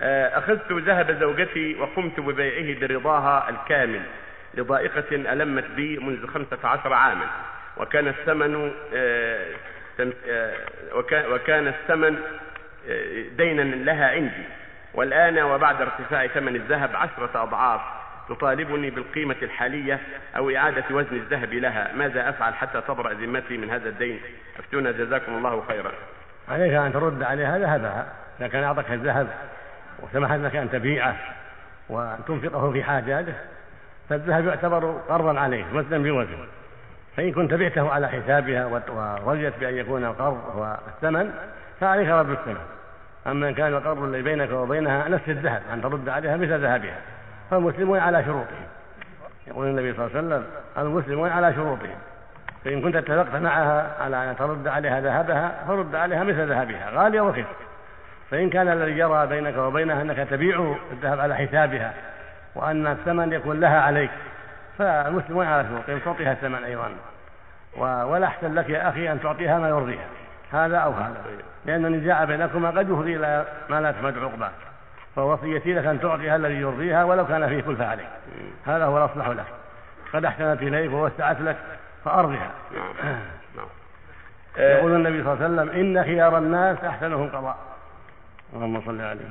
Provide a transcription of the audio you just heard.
آه، أخذت ذهب زوجتي وقمت ببيعه برضاها الكامل لضائقة ألمت بي منذ خمسة عشر عاما. وكان الثمن آه، آه، وكا- وكان الثمن دينا لها عندي. والآن وبعد ارتفاع ثمن الذهب عشرة أضعاف تطالبني بالقيمة الحالية أو إعادة وزن الذهب لها. ماذا أفعل حتى تبرأ ذمتي من هذا الدين؟ أفتونا جزاكم الله خيرا. عليك أن ترد عليها ذهبها إذا كان أعطاك الذهب. وسمحت لك أن تبيعه وأن تنفقه في حاجاته فالذهب يعتبر قرضا عليه وزنا بوزن فإن كنت بعته على حسابها ورجت بأن يكون القرض هو الثمن فعليك رد الثمن. أما إن كان القرض الذي بينك وبينها نفس الذهب أن ترد عليها مثل ذهبها. فالمسلمون على شروطهم. يقول النبي صلى الله عليه وسلم المسلمون على شروطهم. فإن كنت اتفقت معها على أن ترد عليها ذهبها فرد عليها مثل ذهبها. غالية ورخيصة فإن كان الذي جرى بينك وبينها أنك تبيع الذهب على حسابها وأن الثمن يكون لها عليك فالمسلمون على شروطهم تعطيها الثمن أيضا ولا أحسن لك يا أخي أن تعطيها ما يرضيها هذا أو هذا لأن النزاع بينكما قد يفضي إلى ما لا تحمد عقباه فوصيتي لك أن تعطيها الذي يرضيها ولو كان فيه كلفة عليك هذا هو الأصلح لك قد أحسنت إليك ووسعت لك فأرضها. نعم. نعم. يقول النبي صلى الله عليه وسلم إن خيار الناس أحسنهم قضاء. اللهم صل عليه